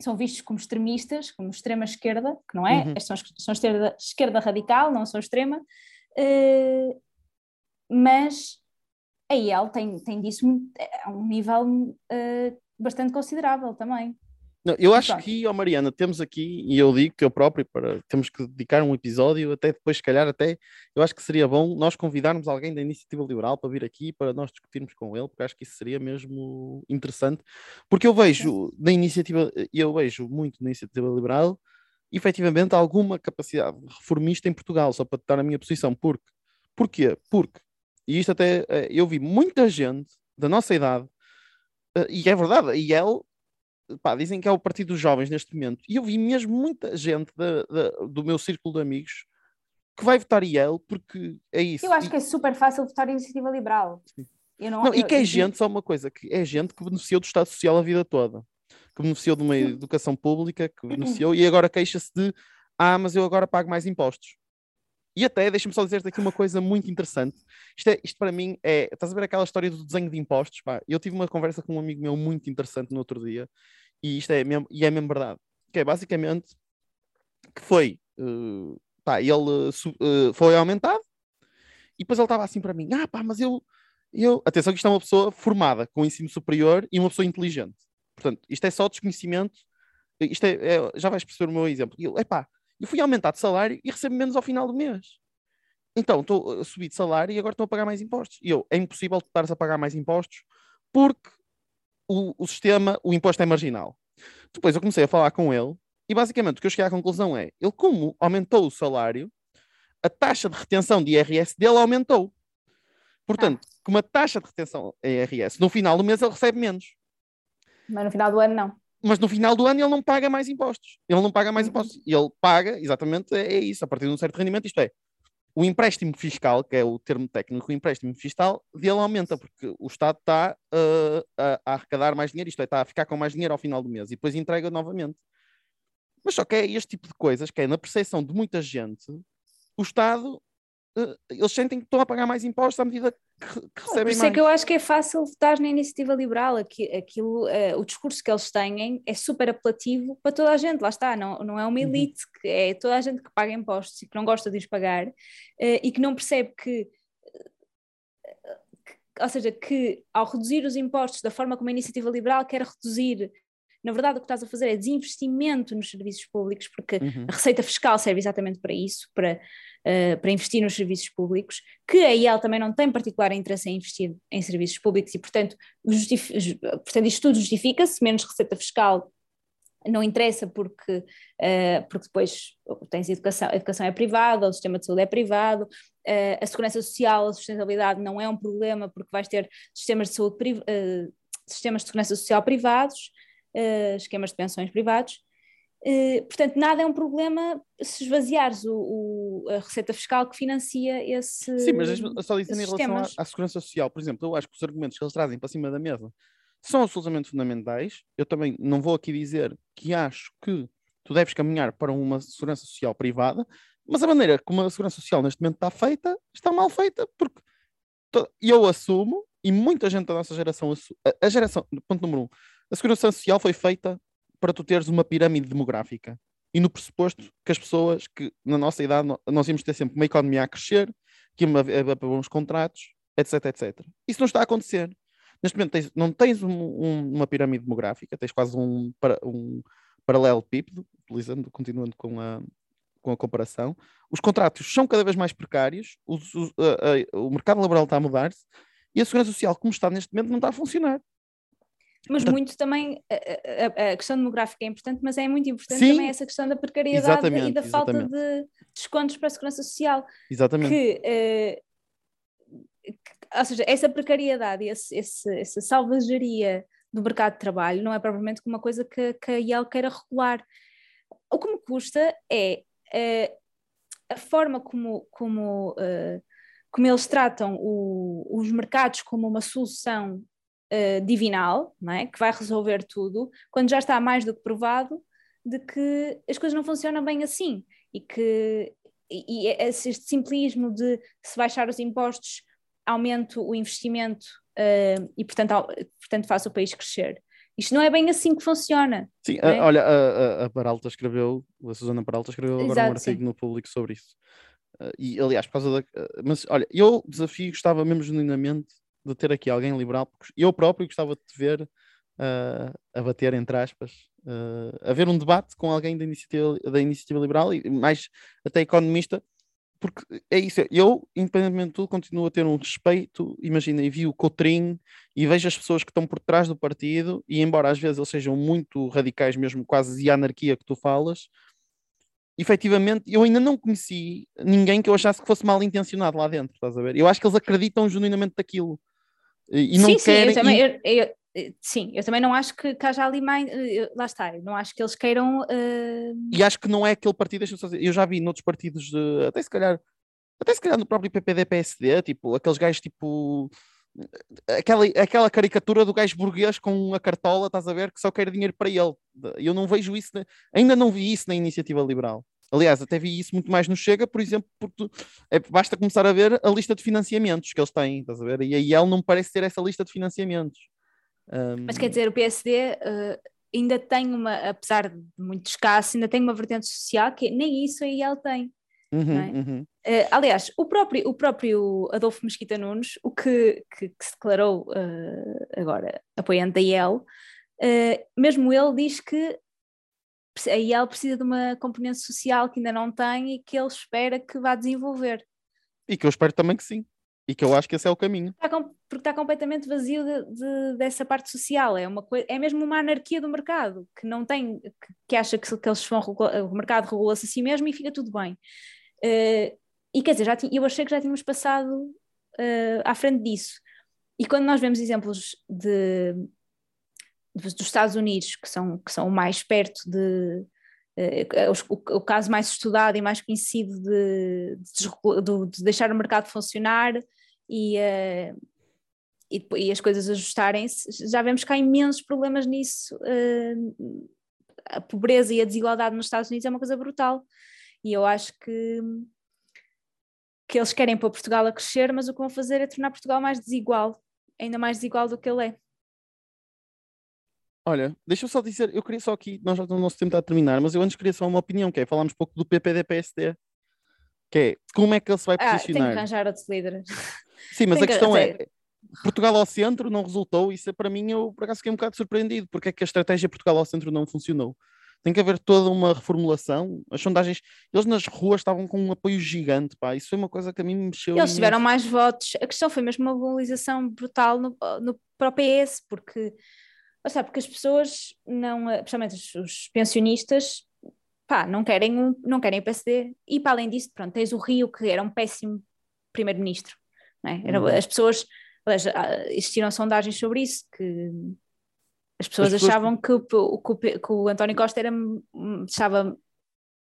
são vistos como extremistas, como extrema esquerda, que não é, uhum. são, são esquerda, esquerda radical, não são extrema, uh, mas a IEL tem, tem disso a um nível uh, bastante considerável também. Não, eu acho que, ó Mariana, temos aqui, e eu digo que eu próprio, para, temos que dedicar um episódio, até depois, se calhar, até, eu acho que seria bom nós convidarmos alguém da Iniciativa Liberal para vir aqui, para nós discutirmos com ele, porque acho que isso seria mesmo interessante, porque eu vejo na Iniciativa, eu vejo muito na Iniciativa Liberal, efetivamente, alguma capacidade reformista em Portugal, só para estar na minha posição, porque, porquê? Porque, e isto até, eu vi muita gente da nossa idade, e é verdade, a IEL pá, dizem que é o Partido dos Jovens neste momento, e eu vi mesmo muita gente do meu círculo de amigos que vai votar IEL porque é isso. Eu acho e... que é super fácil votar iniciativa liberal. Eu não, não, e que é eu, gente, só uma coisa, que é gente que beneficiou do Estado Social a vida toda, que beneficiou de uma educação pública, que beneficiou, e agora queixa-se de ah, mas eu agora pago mais impostos. E até, deixa-me só dizer-te aqui uma coisa muito interessante. Isto, é, isto para mim é. Estás a ver aquela história do desenho de impostos? Pá, eu tive uma conversa com um amigo meu muito interessante no outro dia, e isto é mesmo, e é mesmo verdade. Que é basicamente que foi. Uh, pá, ele uh, foi aumentado, e depois ele estava assim para mim: ah, pá, mas eu. eu... Atenção, que isto é uma pessoa formada com ensino superior e uma pessoa inteligente. Portanto, isto é só desconhecimento. Isto é, é já vais perceber o meu exemplo. E ele, epá, eu fui aumentar de salário e recebo menos ao final do mês. Então, estou a subir de salário e agora estou a pagar mais impostos. E eu, é impossível tu estares a pagar mais impostos porque o, o sistema, o imposto é marginal. Depois eu comecei a falar com ele e basicamente o que eu cheguei à conclusão é, ele como aumentou o salário, a taxa de retenção de IRS dele aumentou. Portanto, ah. como a taxa de retenção é IRS, no final do mês ele recebe menos. Mas no final do ano não mas no final do ano ele não paga mais impostos. Ele não paga mais impostos. Ele paga, exatamente, é, é isso, a partir de um certo rendimento. Isto é, o empréstimo fiscal, que é o termo técnico, o empréstimo fiscal dele aumenta, porque o Estado está uh, a, a, arrecadar mais dinheiro, isto é, está a ficar com mais dinheiro ao final do mês e depois entrega novamente. Mas só que é este tipo de coisas, que é na percepção de muita gente, o Estado eles sentem que estão a pagar mais impostos à medida que, que recebem Por isso mais. é que eu acho que é fácil votar na iniciativa liberal. Aquilo, uh, o discurso que eles têm é super apelativo para toda a gente, lá está, não, não é uma elite, uhum. que é toda a gente que paga impostos e que não gosta de os pagar uh, e que não percebe que, que, ou seja, que ao reduzir os impostos da forma como a iniciativa liberal quer reduzir na verdade o que estás a fazer é desinvestimento nos serviços públicos, porque uhum. a receita fiscal serve exatamente para isso, para, uh, para investir nos serviços públicos, que a IEL também não tem particular interesse em investir em serviços públicos e, portanto, portanto isto tudo justifica-se, menos receita fiscal não interessa porque, uh, porque depois tens educação, a educação é privada, o sistema de saúde é privado, uh, a segurança social, a sustentabilidade não é um problema porque vais ter sistemas de saúde, uh, sistemas de segurança social privados, uh, esquemas de pensões privados. Uh, portanto, nada é um problema se esvaziares o, o, a receita fiscal que financia esse. Sim, mas só dizendo em relação à, à, segurança social, por exemplo, eu acho que os argumentos que eles trazem para cima da mesa são absolutamente fundamentais. Eu também não vou aqui dizer que acho que tu deves caminhar para uma segurança social privada, mas a maneira como a segurança social neste momento está feita está mal feita, porque eu assumo, e muita gente da nossa geração, a geração, ponto número um, a segurança social foi feita para tu teres uma pirâmide demográfica e no pressuposto que as pessoas que na nossa idade nós íamos ter sempre uma economia a crescer, que ia haver bons contratos, etc, etc. Isso não está a acontecer. Neste momento tens, não tens um, um, uma pirâmide demográfica, tens quase um, um paralelepípedo, utilizando, continuando com a, com a comparação. Os contratos são cada vez mais precários, os- os- o mercado laboral está a mudar-se e a segurança social, como está neste momento, não está a funcionar. Mas Portanto- muito também, a, a- a questão demográfica é importante, mas é muito importante Sim. também essa questão da precariedade e da falta exatamente. de descontos para a segurança social. Exatamente. que, eh, que- ou seja, essa precariedade, esse, esse, essa salvageria do mercado de trabalho não é propriamente uma coisa que, que a IEL queira regular. O que me custa é eh, a forma como, como, eh, como eles tratam o- os mercados como uma solução eh, divinal, não é? que vai resolver tudo, quando já está mais do que provado de que as coisas não funcionam bem assim e que e, e este simplismo de se baixar os impostos aumento o investimento eh, e portanto, au- portanto faça o país crescer. Isto não é bem assim que funciona. Sim, não é? a- olha, a, a- a escreveu, a Susana Peralta escreveu agora um Exato, artigo sim. no público sobre isso. Uh, e aliás, por causa da. uh, mas olha, eu desafio, gostava mesmo genuinamente de ter aqui alguém liberal, porque eu próprio gostava de te ver uh, a bater, entre aspas, uh, a ver um debate com alguém da iniciativa, da iniciativa liberal e mais até economista, porque é isso, eu, independentemente de tudo, continuo a ter um respeito, imagina, e vi o Cotrim e vejo as pessoas que estão por trás do partido, e embora às vezes eles sejam muito radicais, mesmo quase de anarquia que tu falas, efetivamente eu ainda não conheci ninguém que eu achasse que fosse mal intencionado lá dentro, estás a ver? Eu acho que eles acreditam genuinamente daquilo. E, não sim, sim, querem. eu também, e- eu- eu- eh, sim, eu também não acho que, que haja ali mais. eh, Lá está, eu não acho que eles queiram. eh, E acho que não é aquele partido, deixa-me só dizer, eu já vi noutros partidos, de, até se calhar, até se calhar no próprio PPD, PSD, tipo, aqueles gajos tipo, aquela, aquela caricatura do gajo burguês com a cartola, estás a ver, que só quer dinheiro para ele. Eu não vejo isso, ainda não vi isso na iniciativa liberal. Aliás, até vi isso muito mais no Chega, por exemplo, porque tu- é, basta começar a ver a lista de financiamentos que eles têm, estás a ver? E aí ele não parece ter essa lista de financiamentos. Mas Hum, quer dizer, o PSD eh, ainda tem uma, apesar de muito escasso, ainda tem uma vertente social que nem isso aí ele tem. uhum, é? uhum. Eh, aliás, o próprio, o próprio Adolfo Mesquita Nunes, o que, que, que se declarou eh, agora apoiante da IEL, mesmo ele diz que a IEL precisa de uma componente social que ainda não tem e que ele espera que vá desenvolver. E que eu espero também que sim. E que eu acho que esse é o caminho. Está com- porque está completamente vazio de- de- dessa parte social. É, uma coi- é mesmo uma anarquia do mercado, que não tem, que, que acha que, que eles vão o mercado regula-se a si mesmo e fica tudo bem. Eh, e quer dizer, já eu achei que já tínhamos passado eh, à frente disso. E quando nós vemos exemplos de, dos dos Estados Unidos, que são, que são mais perto de. eh, os- o, o caso mais estudado e mais conhecido de, de de deixar o mercado funcionar e, eh, e, e as coisas ajustarem-se, já vemos que há imensos problemas nisso. eh, a pobreza e a desigualdade nos Estados Unidos é uma coisa brutal. E eu acho que, que eles querem pôr Portugal a crescer, mas o que vão fazer é tornar Portugal mais desigual, ainda mais desigual do que ele é. Olha, deixa eu só dizer, eu queria só aqui, nós já o nosso tempo está a terminar, mas eu antes queria só uma opinião, que é falarmos um pouco do PPD-PSD, que é como é que ele se vai Ah, tem que arranjar outros líderes. Sim, mas tem a que- questão é, sei. Portugal ao centro não resultou, isso é para mim, eu por acaso fiquei um bocado surpreendido, porque é que a estratégia Portugal ao centro não funcionou. Tem que haver toda uma reformulação, as sondagens, eles nas ruas estavam com um apoio gigante, pá, isso foi uma coisa que a mim me mexeu Eles tiveram imenso. mais votos. A questão foi mesmo uma mobilização brutal no, no, para o PS, porque, ou seja, porque as pessoas, não, eh, principalmente os, os pensionistas, pá, não querem, um, não querem o PSD. E para além disso, pronto, tens o Rio, que era um péssimo primeiro-ministro. é? Uhum. As pessoas, aliás, ah, existiram sondagens sobre isso, que as pessoas, pessoas- achavam que, o- que que o António Costa era, hum, estava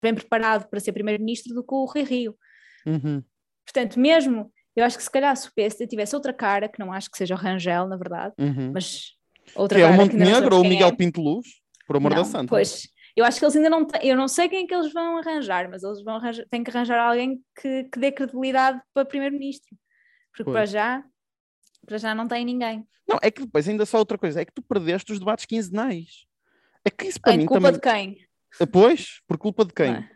bem preparado para ser primeiro-ministro do que o Rui Rio. Uhum. Portanto, mesmo, eu acho que se calhar se o PSD tivesse outra cara, que não acho que seja o Rangel, na verdade, Uhum. mas outra Que é o não Montenegro ou o Miguel é. Pinto Luz, por amor Não, da santa. Pois, eu acho que eles ainda não têm, eu não sei quem é que eles vão arranjar, mas eles vão arranjar, têm que arranjar alguém que, que dê credibilidade para primeiro-ministro, porque Pois. para já, para já não tem ninguém. Não, é que depois ainda só outra coisa, é que tu perdeste os debates quinzenais. É que isso para Em mim culpa também... de quem? Pois, por culpa de quem? É?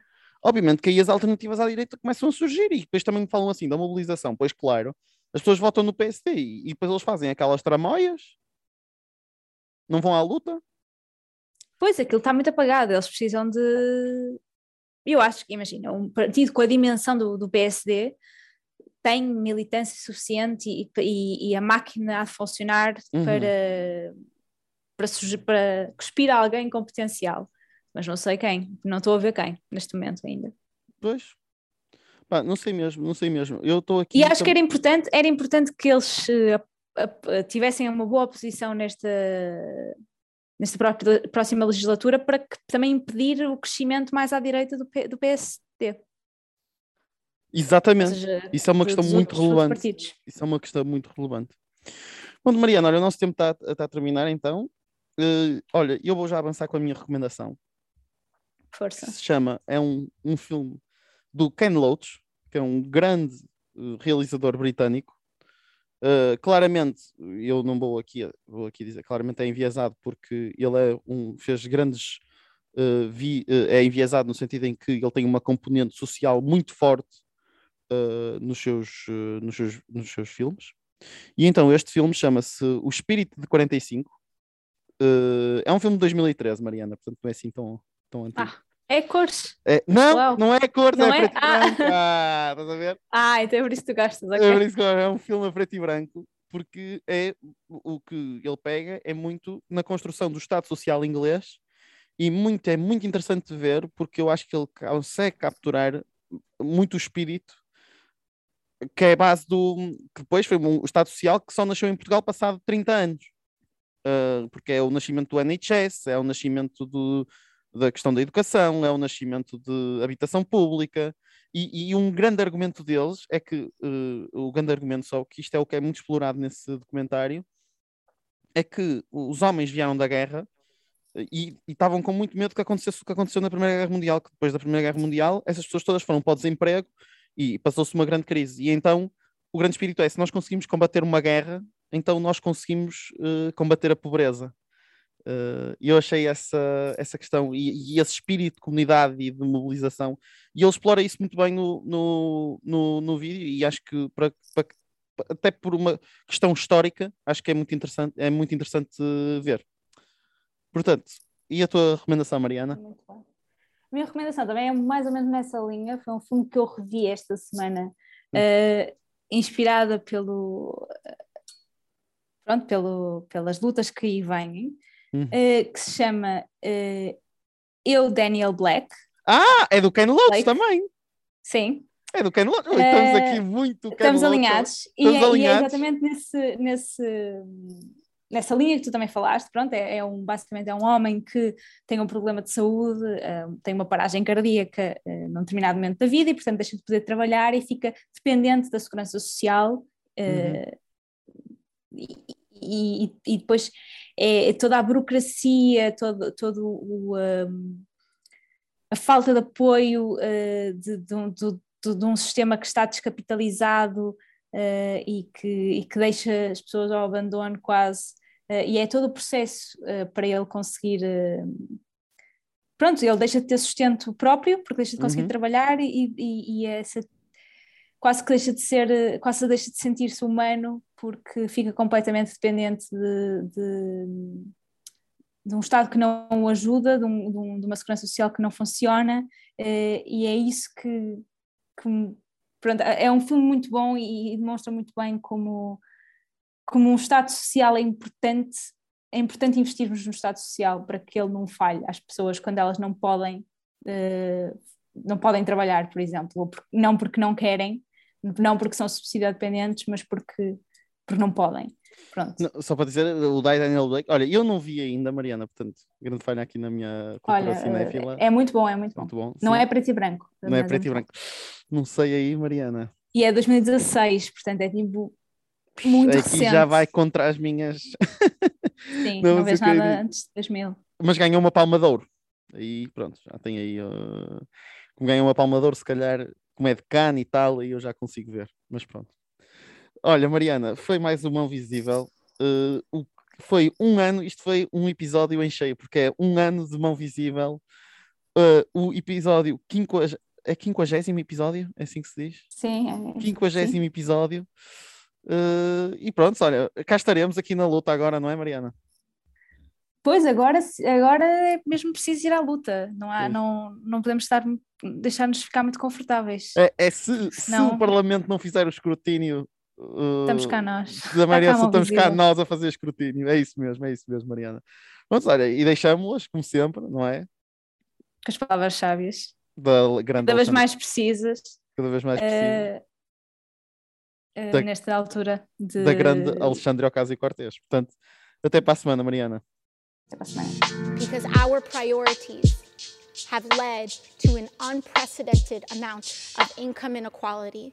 Obviamente que aí as alternativas à direita começam a surgir e depois também me falam assim da mobilização. Pois claro, as pessoas votam no PSD e, e depois eles fazem aquelas tramóias, não vão à luta. Pois, aquilo está muito apagado, eles precisam de. Eu acho que, imagina, um partido com a dimensão do, do PSD tem militância suficiente e, e, e a máquina a funcionar Uhum. para, para, surgir- para cuspir alguém com potencial. Mas não sei quem, não estou a ver quem neste momento ainda. Pois. Pá, não sei mesmo, não sei mesmo. Eu estou aqui. E acho que tam- era importante, era importante que eles eh, tivessem uma boa posição nesta, nesta próxima legislatura para que, também impedir o crescimento mais à direita do, P- do PSD. Exatamente. seja, Isso é uma questão muito outros- dos outros relevante. Isso é uma questão muito relevante. Bom, Mariana, olha, o nosso tempo está está a terminar então. Eh, olha, eu vou já avançar com a minha recomendação. que Força. se chama, é um, um filme do Ken Loach, que é um grande eh, realizador britânico. Eh, claramente, eu não vou aqui, vou aqui dizer, claramente é enviesado porque ele é um, fez grandes, eh, vi- eh, é enviesado no sentido em que ele tem uma componente social muito forte nos, seus, nos, seus, nos seus filmes. E então este filme chama-se O Espírito de 45. Eh, é um filme de 2013, Mariana, portanto não é assim tão, tão antigo. Ah, é cores. É, não, Uau. não é cor, Não é, é? preto e Ah. branco. Ah, estás a ver? Ah, então é por isso que tu gostas, ok? É por isso que é um filme a preto e branco, porque é o o que ele pega é muito na construção do Estado Social inglês e muito, é muito interessante de ver, porque eu acho que ele consegue capturar muito o espírito que é a base do que depois foi um Estado Social que só nasceu em Portugal passado 30 anos. Uh, porque é o nascimento do NHS, é o nascimento do, da questão da educação, é o nascimento de habitação pública, e, e um grande argumento deles é que uh, o grande argumento, só que isto é o que é muito explorado nesse documentário, é que os homens vieram da guerra eh, e estavam com muito medo que acontecesse o que aconteceu na Primeira Guerra Mundial, que depois da Primeira Guerra Mundial essas pessoas todas foram para o desemprego e passou-se uma grande crise. E então o grande espírito é: se nós conseguimos combater uma guerra, então nós conseguimos eh, combater a pobreza. Eh, E eu achei essa, essa questão e, e esse espírito de comunidade e de mobilização, e ele explora isso muito bem no, no, no, no vídeo, e acho que para, para- até por uma questão histórica, acho que é muito interessante, é muito interessante eh, ver. Portanto, e a tua recomendação, Mariana? Muito bem. A minha recomendação também é mais ou menos nessa linha. Foi um filme que eu revi esta semana, eh, inspirada pelo, pronto, pelo, pelas lutas que aí vêm, Uhum. eh, que se chama eh, Eu, Daniel Black. Ah, é do Ken Loach também. Sim, É do Ken Loach. Eh, Estamos aqui muito Ken estamos Loach. alinhados. E Estamos é, e é alinhados. exatamente nesse, nesse, nessa linha que tu também falaste. Pronto, é, é um, basicamente é um homem que tem um problema de saúde, eh, tem uma paragem cardíaca eh, num determinado momento da vida e, portanto, deixa de poder trabalhar e fica dependente da segurança social. eh, e, e- e depois é toda a burocracia, todo, todo o, um, a falta de apoio uh, de, de um- de- de- um sistema que está descapitalizado uh, e, que, e que deixa as pessoas ao abandono quase. Uh, e é todo o processo para ele conseguir. pronto, ele deixa de ter sustento próprio, porque deixa de conseguir Uhum. trabalhar trabalhar e, e, e essa quase que deixa de ser, quase deixa de sentir-se humano porque fica completamente dependente de, de, de um Estado que não o ajuda, de, um- de um- uma segurança social que não funciona, eh, e é isso que, que pronto, é um filme muito bom e, demonstra muito bem como, como um Estado social é importante, é importante investirmos no Estado social para que ele não falhe às pessoas quando elas não podem eh, não podem trabalhar, por exemplo, ou não porque não querem, não porque são subsídio dependentes, mas porque, porque não podem. Pronto. Não, só para dizer, o Die Daniel Blake. Olha, eu não vi ainda, Mariana, portanto, grande falha aqui na minha cultura cinéfila. é muito bom, é muito bom. Muito bom. Não sim. é preto e branco. Não é mas preto e branco. Não sei aí, Mariana. E é 2016, portanto é tipo muito Aqui recente. já vai contra as minhas. Sim, Não, não, queria nada antes de 2000. Mas ganhou uma palma de ouro. Aí pronto, já tem aí. uh, Como ganhou uma palma de ouro, se calhar, como é de Cannes e tal, aí eu já consigo ver. Mas pronto. Olha, Mariana, foi mais uma Mão Visível. Uh, o- foi um ano, isto foi um episódio em cheio, porque é um ano de Mão Visível. Uh, o episódio, quinquag... é quinquagésimo episódio? É assim que se diz? Sim, é, Quinquagésimo episódio. Uh, e pronto, olha, cá estaremos aqui na luta agora, não é, Mariana? Pois, agora, agora é mesmo preciso ir à luta, não, há, não, não podemos estar, deixar-nos ficar muito confortáveis. É, é se, Senão, se o Parlamento não fizer o escrutínio. Uh, estamos cá nós. Da Maria, estamos cá nós a fazer escrutínio. É isso mesmo, é isso mesmo, Mariana. Vamos, olha, e deixamos-las, como sempre, não é? Com as palavras sábias. Da grande Cada vez mais precisas. Cada vez mais precisas. Uh, uh, da, nesta altura de... da grande Alexandre Ocasio-Cortez. Portanto, até para a semana, Mariana. Because our priorities have led to an unprecedented amount of income inequality,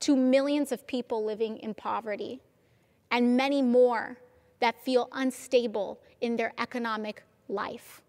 to millions of people living in poverty, and many more that feel unstable in their economic life.